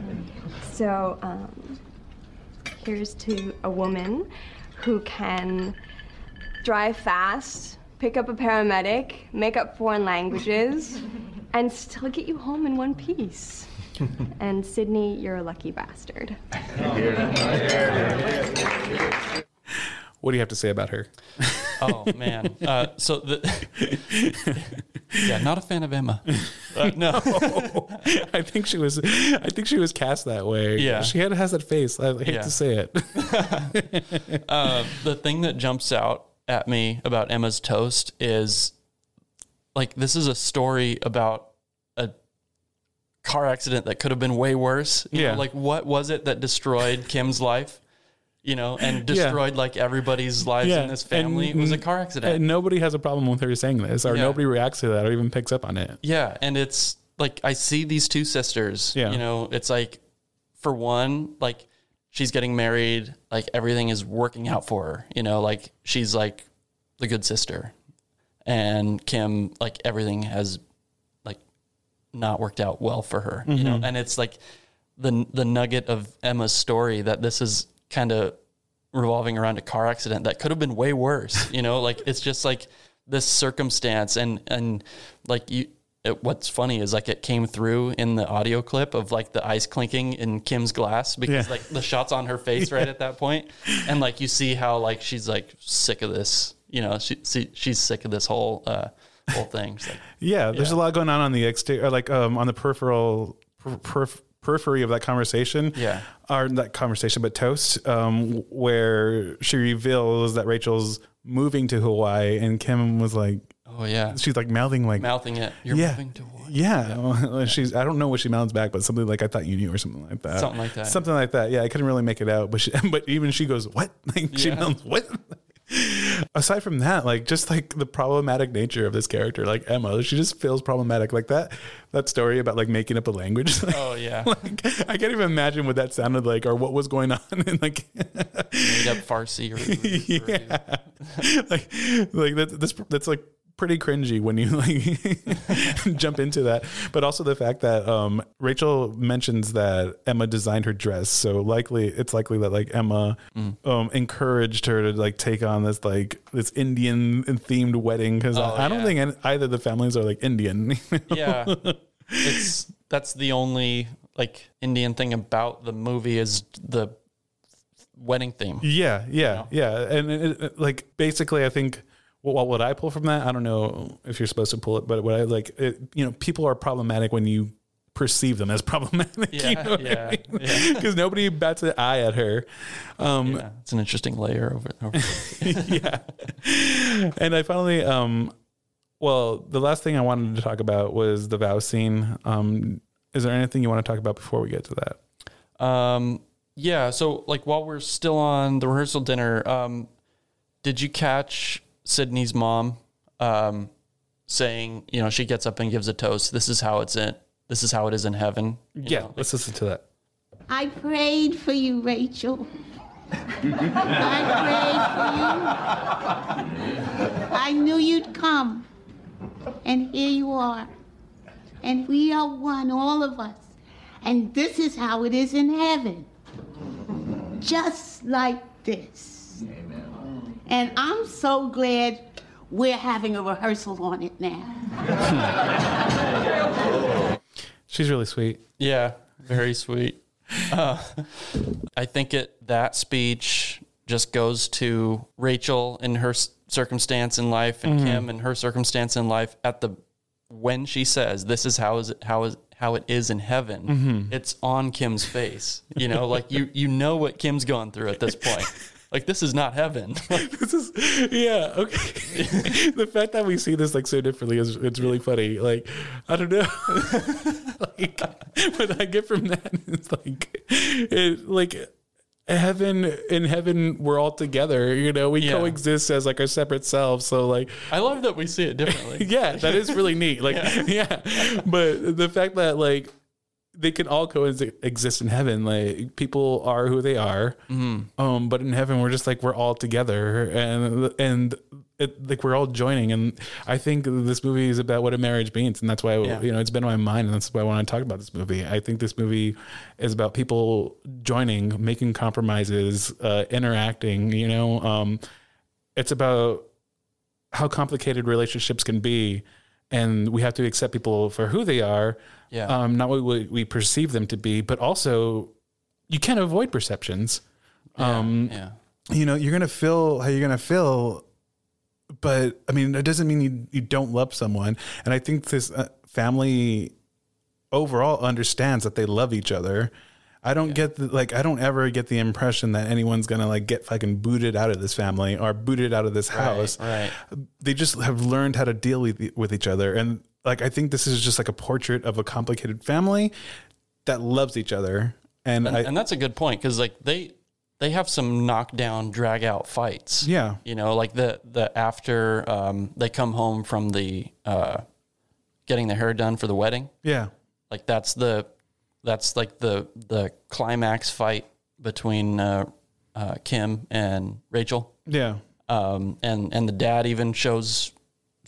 So um, here's to a woman who can drive fast, pick up a paramedic, make up foreign languages, and still get you home in one piece. And Sydney, you're a lucky bastard. What do you have to say about her? Oh man. Uh, so the, yeah, not a fan of Emma. Uh, no. I think she was. I think she was cast that way. Yeah. she had has that face. I hate Yeah. to say it. Uh, the thing that jumps out at me about Emma's toast is like this is a story about a car accident that could have been way worse. You Yeah. Know, like what was it that destroyed Kim's life? You know, and destroyed like everybody's lives in this family. it was a car accident. And nobody has a problem with her saying this, or Yeah. nobody reacts to that, or even picks up on it. Yeah, and it's like I see these two sisters. Yeah. You know, it's like for one, like she's getting married, like everything is working out for her. You know, like she's like the good sister. And Kim, like everything has like not worked out well for her. You know, mm-hmm. and it's like the the nugget of Emma's story that this is kind of revolving around a car accident that could have been way worse. You know, like it's just like this circumstance and and like you. It, what's funny is like it came through in the audio clip of like the ice clinking in Kim's glass because Yeah. like the shots on her face right at that point, and like you see how like she's like sick of this. You know, she, she she's sick of this whole uh, whole thing. Like, Yeah, there's a lot going on on the exterior, like um, on the peripheral per- periphery of that conversation. Yeah. or that conversation, but toast, um, where she reveals that Rachel's moving to Hawaii, and Kim was like, oh yeah, she's like mouthing like, mouthing it. You're yeah, moving to what? yeah. She's I don't know what she mouths back, but something like I thought you knew, or something like that. Something like that. Something like that. Yeah, I couldn't really make it out, but she, but even she goes, what? Like she Yeah. mouths what? Aside from that, like just like the problematic nature of this character, like Emma, she just feels problematic. Like that that story about like making up a language. like, Oh yeah, like, I can't even imagine what that sounded like or what was going on. And like, made up Farsi or, or yeah, like, like that, that's that's like pretty cringy when you like jump into that. But also the fact that um, Rachel mentions that Emma designed her dress, so likely it's likely that like Emma Mm. um, encouraged her to like take on this like this Indian themed wedding because Oh, I, I don't yeah. think any, either the families are like Indian. yeah it's that's the only like indian thing about the movie is the wedding theme. Yeah, yeah, yeah. And it, it- like basically, I think what, what would I pull from that? I don't know if you're supposed to pull it, but what I like, it, you know, people are problematic when you perceive them as problematic. Yeah, you know yeah, I mean? Because nobody bats an eye at her. Um, Yeah, it's an interesting layer over. over yeah. And I finally, um, well, the last thing I wanted to talk about was the vow scene. Um, is there anything you want to talk about before we get to that? Um, yeah. So, like, while we're still on the rehearsal dinner, um, did you catch Sydney's mom um, saying, you know, she gets up and gives a toast. This is how it's in. This is how it is in heaven. You yeah, know, let's listen to that. I prayed for you, Rachel. I prayed for you. I knew you'd come. And here you are. And we are one, all of us. And this is how it is in heaven. Just like this. And I'm so glad we're having a rehearsal on it now. She's really sweet. Yeah, very sweet. Uh, I think it that speech just goes to Rachel in her circumstance in life and Mhm. Kim in her circumstance in life at the when she says this is how is it how is how it is in heaven Mhm. it's on Kim's face you know like you you know what Kim's going through at this point like this is not heaven. This is yeah okay. The fact that we see this like so differently is it's really funny. Like i don't know. Like what i get from that is like it like heaven in heaven we're all together you know? We Yeah. coexist as like our separate selves. So like I love that we see it differently. Yeah that is really neat. Like yeah. but the fact that like they can all coexist in heaven. Like people are who they are. Mhm. um but in heaven we're just like we're all together. And and it, like we're all joining. And i think this movie is about what a marriage means. And that's why Yeah. you know it's been on my mind. And that's why i want to talk about this movie. I think this movie is about people joining making compromises uh interacting you know? Um it's about how complicated relationships can be. And we have to accept people for who they are Yeah. um not what we, we perceive them to be but also you can't avoid perceptions. Um yeah. you know you're gonna feel how you're gonna feel but i mean it doesn't mean you, you don't love someone. And i think this uh, family overall understands that they love each other. I don't get the, like i don't ever get the impression that anyone's gonna like get fucking booted out of this family or booted out of this house. right. They just have learned how to deal with, with each other. And like i think this is just like a portrait of a complicated family that loves each other. And, and, I, and that's a good point because like they they have some knockdown drag out fights. Yeah. you know like the the after um, they come home from the uh, getting their hair done for the wedding. Yeah. Like that's the that's like the the climax fight between uh, uh, Kim and Rachel. Yeah. Um, and and the dad even shows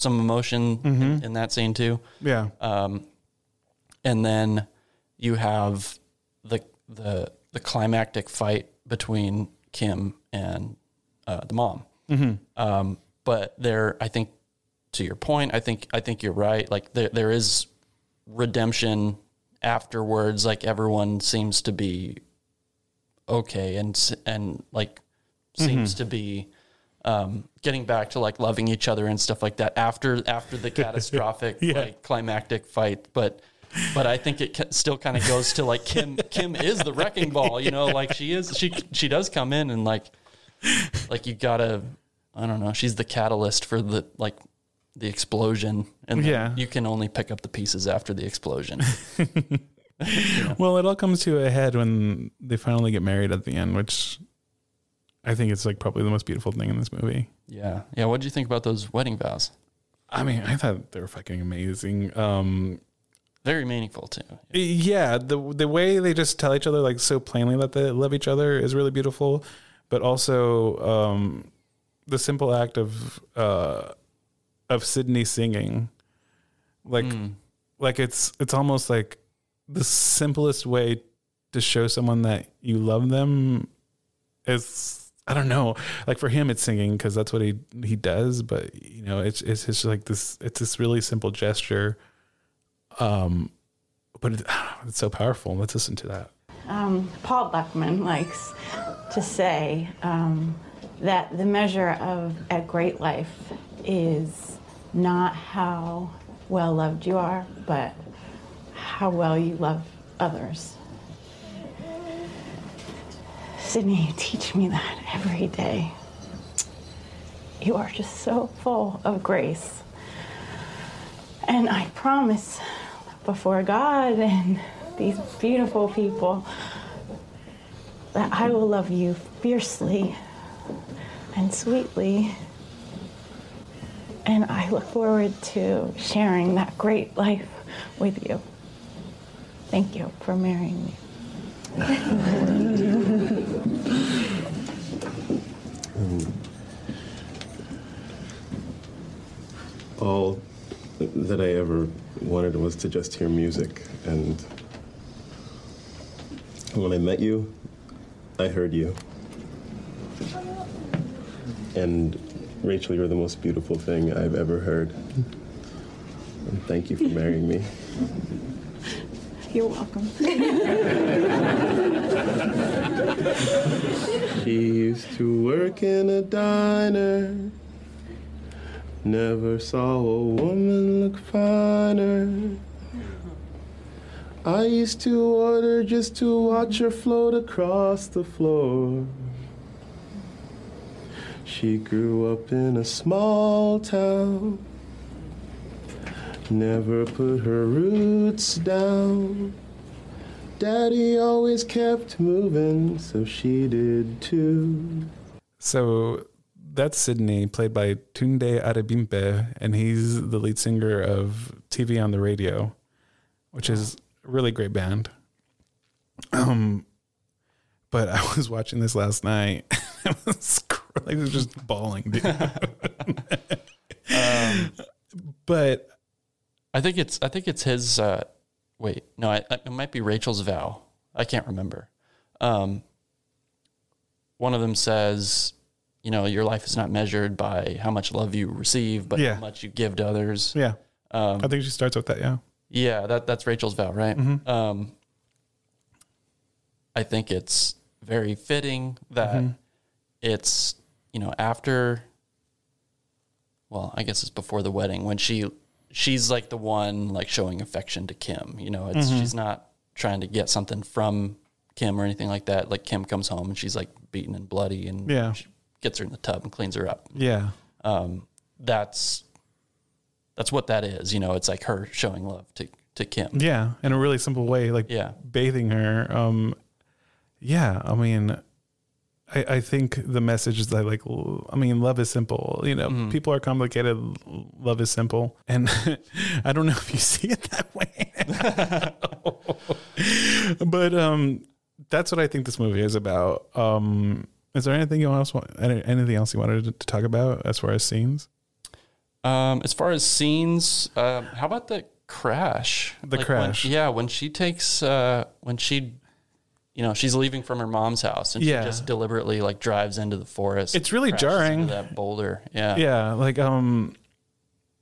some emotion in, Mhm. in that scene too Yeah. um, and then you have the the the climactic fight between Kim and uh, the mom. Mhm. Um, but there, I think, to your point, I think I think you're right. Like there there is redemption afterwards. Like everyone seems to be okay and and like seems Mhm. to be um, getting back to like loving each other and stuff like that after after the catastrophic Yeah. like climactic fight. But but I think it ca- still kind of goes to like Kim. Kim is the wrecking ball, you know. Like she is. She she does come in and like like you gotta. I don't know. She's the catalyst for the like the explosion, and Yeah. you can only pick up the pieces after the explosion. Well, it all comes to a head when they finally get married at the end, which I think it's like probably the most beautiful thing in this movie. yeah, yeah. What did you think about those wedding vows? I mean, I thought they were fucking amazing. Um, Very meaningful too. yeah, the the way they just tell each other like so plainly that they love each other is really beautiful, but also um, the simple act of uh, of Sydney singing, like Mm. like it's it's almost like the simplest way to show someone that you love them is I don't know. Like for him, it's singing because that's what he he does. But you know, it's it's just like this. It's this really simple gesture. Um, but it, it's so powerful. Let's listen to that. Um, Paul Buchman likes to say um, that the measure of a great life is not how well loved you are, but how well you love others. Sydney, you teach me that every day. You are just so full of grace. And I promise before God and these beautiful people that I will love you fiercely and sweetly. And I look forward to sharing that great life with you. Thank you for marrying me. All that I ever wanted was to just hear music. And when I met you, I heard you. And Rachel, you're the most beautiful thing I've ever heard. And thank you for marrying me. You're welcome. She used to work in a diner. Never saw a woman look finer. I used to order just to watch her float across the floor. She grew up in a small town. Never put her roots down. Daddy always kept moving, so she did too. So that's Sydney, played by Tunde Adebimpe, and he's the lead singer of TV on the Radio, which is a really great band. Um, but I was watching this last night. I was like, just bawling, dude. Um, but I think it's I think it's his. Uh, wait, no, I, it might be Rachel's vow. I can't remember. Um, one of them says, you know, your life is not measured by how much love you receive, but Yeah. how much you give to others. yeah, Um, I think she starts with that. Yeah, yeah, that that's Rachel's vow, right? Mhm. Um, I think it's very fitting that Mhm. it's you know after. Well, I guess it's before the wedding when she she's like the one like showing affection to Kim. You know, it's Mhm. she's not trying to get something from Kim or anything like that. Like Kim comes home and she's like beaten and bloody and Yeah. she gets her in the tub and cleans her up. yeah, Um, that's that's what that is. You know, it's like her showing love to to Kim. yeah, in a really simple way, like Yeah. bathing her. Um, yeah, I mean, I, I think the message is that like, I mean, love is simple. You know, Mhm. people are complicated. Love is simple, and I don't know if you see it that way, but um, that's what I think this movie is about. Um, is there anything you else Anything else you wanted to, talk about as far as scenes? Um, as far as scenes, um, how about the crash? The when- crash. yeah, when she takes, uh, when she, you know, she's leaving from her mom's house and Yeah. she just deliberately like drives into the forest. It's really jarring. that boulder. Yeah. Yeah, like um,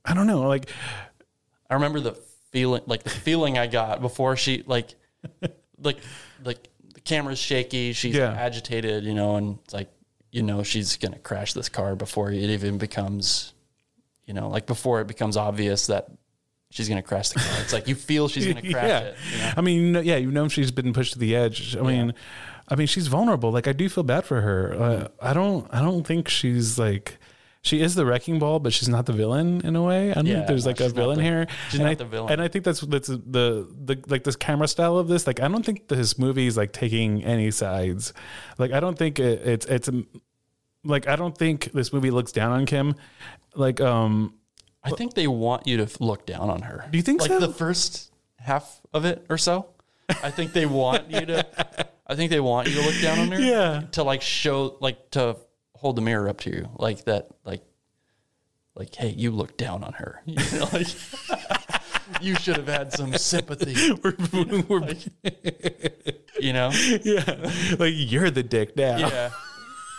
I don't know, like I remember the feeling, like the feeling I got before she, like, like, like the camera's shaky. She's Yeah. agitated, you know, and it's like, you know, she's going to crash this car before it even becomes, you know, like before it becomes obvious that she's going to crash the car. It's like you feel she's going to crash yeah. it. You know? I mean, you know, yeah, you know she's been pushed to the edge. I mean, I mean, she's vulnerable. Like I do feel bad for her. Uh, I don't. I don't think she's like. She is the wrecking ball, but she's not the villain in a way. I don't Yeah, think there's no, like a villain the- here. she's and not I, the villain. And I think that's that's the the like this camera style of this. Like I don't think this movie is like taking any sides. Like I don't think it, it's it's like I don't think this movie looks down on Kim. Like um, I think they want you to look down on her. Do you think like so? the first half of it or so? I think they want you to. I think they want you to look down on her. Yeah. To like show, like to hold the mirror up to you, like that, like, like, hey, you look down on her. You know, like, you should have had some sympathy. we're you know. yeah, like you're the dick now. Yeah.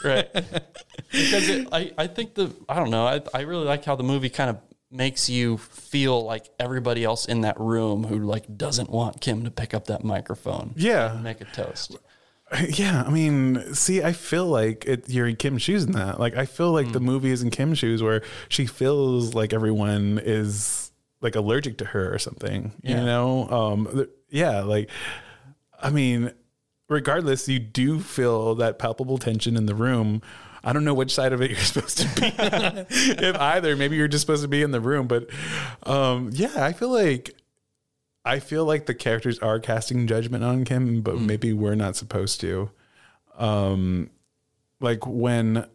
Right. because it, I, I think the, I don't know, I, I really like how the movie kind of makes you feel like everybody else in that room who like doesn't want Kim to pick up that microphone. Yeah. and make a toast. Yeah, I mean, see, I feel like it, you're in Kim's shoes in that. Like, I feel like Hmm. the movie is in Kim's shoes where she feels like everyone is like allergic to her or something. Yeah. You know, um, th- yeah, like, I mean, regardless, you do feel that palpable tension in the room. I don't know which side of it you're supposed to be. if either, maybe you're just supposed to be in the room. But um, yeah, I feel like I feel like the characters are casting judgment on Kim, but maybe we're not supposed to. Um, like when,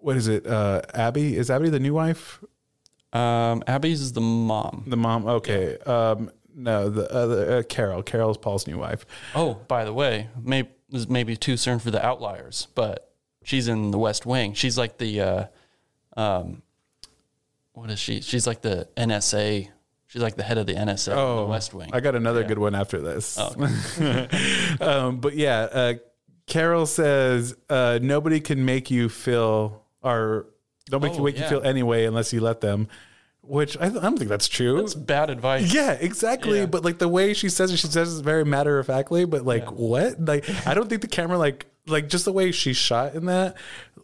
what is it? Uh, Abby is Abby the new wife? Um, Abby's is the mom. The mom. Okay. Um, no, the other uh, Carol. Carol's Paul's new wife. Oh, by the way, maybe this may be too soon for the outliers, but she's in the West Wing. She's like the, uh, um, what is she? She's like the NSA. She's like the head of the NSA in the West Wing. Oh, I got another Yeah. good one after this. Oh, um, but yeah, uh, Carol says uh, nobody can make you feel or nobody can Oh, make you feel anyway unless you let them. Which I, I don't think that's true. That's bad advice. Yeah, exactly. Yeah. But like the way she says it, she says it very matter of factly. But like what? Like I don't think the camera like like just the way she's shot in that.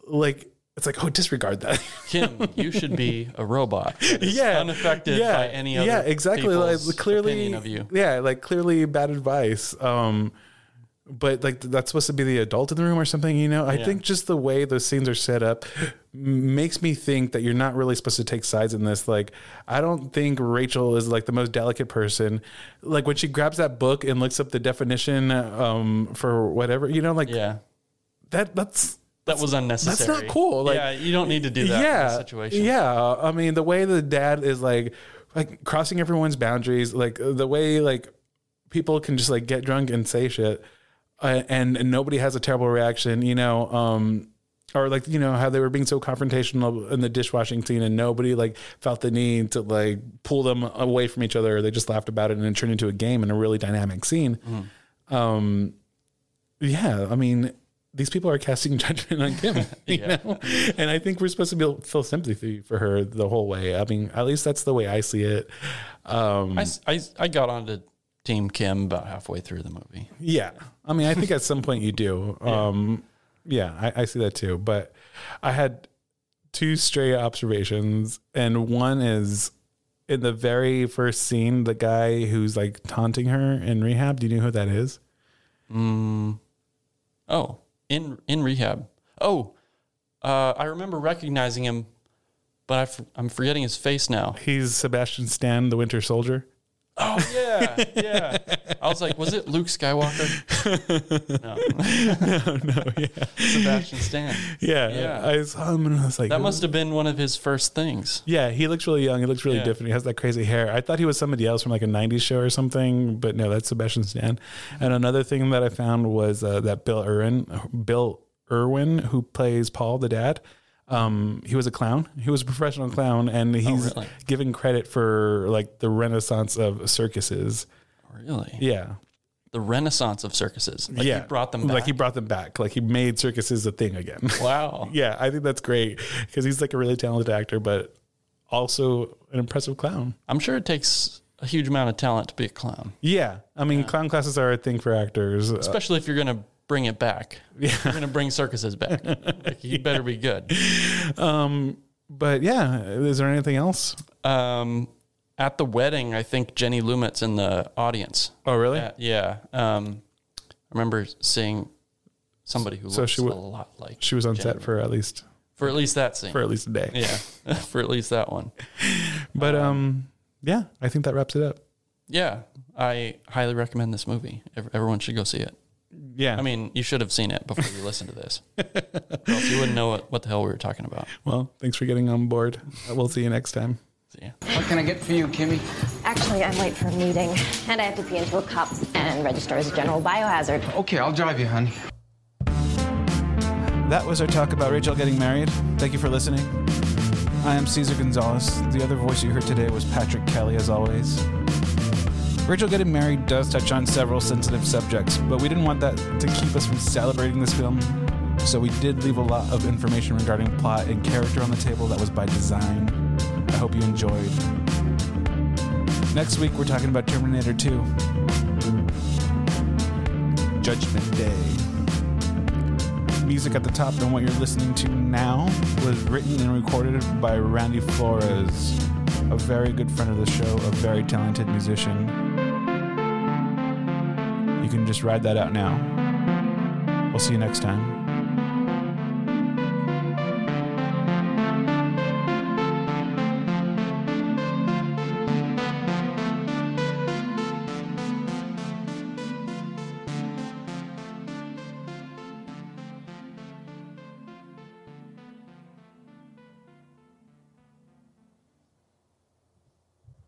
Like it's like oh disregard that. Kim, you should be a robot. yeah, unaffected yeah, by any other. Yeah, exactly. Like clearly, opinion of you. yeah, like clearly bad advice. Um, but like that's supposed to be the adult in the room or something, you know. I Yeah. think just the way those scenes are set up makes me think that you're not really supposed to take sides in this. Like, I don't think Rachel is like the most delicate person. Like when she grabs that book and looks up the definition um, for whatever, you know, like Yeah, that that's that was unnecessary. that's not cool. Like, yeah, you don't need to do that yeah, situation. Yeah, I mean the way the dad is like like crossing everyone's boundaries, like the way like people can just like get drunk and say shit, uh, and, and nobody has a terrible reaction, you know. Um, or like you know how they were being so confrontational in the dishwashing scene, and nobody like felt the need to like pull them away from each other. They just laughed about it, and it turned into a game and a really dynamic scene. Um, yeah, I mean, these people are casting judgment on Kim, you Yeah. know, and I think we're supposed to be able feel sympathy for her the whole way. I mean, at least that's the way I see it. Um, I, I I got onto Team Kim about halfway through the movie. yeah, I mean, I think at some point you do. Um, yeah, I, I see that too. But I had two stray observations, and one is in the very first scene, the guy who's like taunting her in rehab. Do you know who that is? Mm. Oh, in in rehab. Oh, uh, I remember recognizing him, but I f- I'm forgetting his face now. He's Sebastian Stan, the Winter Soldier. Oh yeah, yeah. I was like, was it Luke Skywalker? No, no, no, yeah. Sebastian Stan. Yeah, Yeah. I saw him and I was like, That must have been one of his first things. Yeah, he looks really young. He looks really Yeah. different. He has that crazy hair. I thought he was somebody else from like a '90s show or something, but no, that's Sebastian Stan. And another thing that I found was uh, that Bill Irwin, Bill Irwin, who plays Paul, the dad. Um, he was a clown. He was a professional clown, and he's really? given credit for like the renaissance of circuses. Really? Yeah, The renaissance of circuses. Like yeah, he brought them back. Like he brought them back. Like he made circuses a thing again. wow. yeah, I think that's great because he's like a really talented actor, but also an impressive clown. I'm sure it takes a huge amount of talent to be a clown, Yeah, I mean, clown classes are a thing for actors. Especially if you're going to bring it back. Yeah. You're going to bring circuses back. like, you better be good. um, but yeah, is there anything else? Um, at the wedding, I think Jenny Lumet's in the audience. Oh, really? Uh, yeah. Um, I remember seeing somebody who So looks she a wa- lot like She was on Jenny set for at least for at least that scene. for at least a day. yeah, for at least that one. But um, yeah, I think that wraps it up. Yeah, I highly recommend this movie. Everyone should go see it. Yeah. I mean, you should have seen it before you listen to this, or else you wouldn't know what, what the hell we were talking about. Well, thanks for getting on board. We'll see you next time. See ya. What can I get for you, Kimmy? Actually, I'm late for a meeting, and I have to pee into a cup and register as a general biohazard. Okay, I'll drive you, honey. That was our talk about Rachel getting married. Thank you for listening. I am Cesar Gonzalez. The other voice you heard today was Patrick Kelly, as always. Rachel Getting Married does touch on several sensitive subjects, but we didn't want that to keep us from celebrating this film. So we did leave a lot of information regarding plot and character on the table that was by design. I hope you enjoyed. Next week, we're talking about Terminator 2. Judgment Day. Music at the top and what you're listening to now was written and recorded by Randy Flores, a very good friend of the show, a very talented musician. You can just ride that out now. We'll see you next time.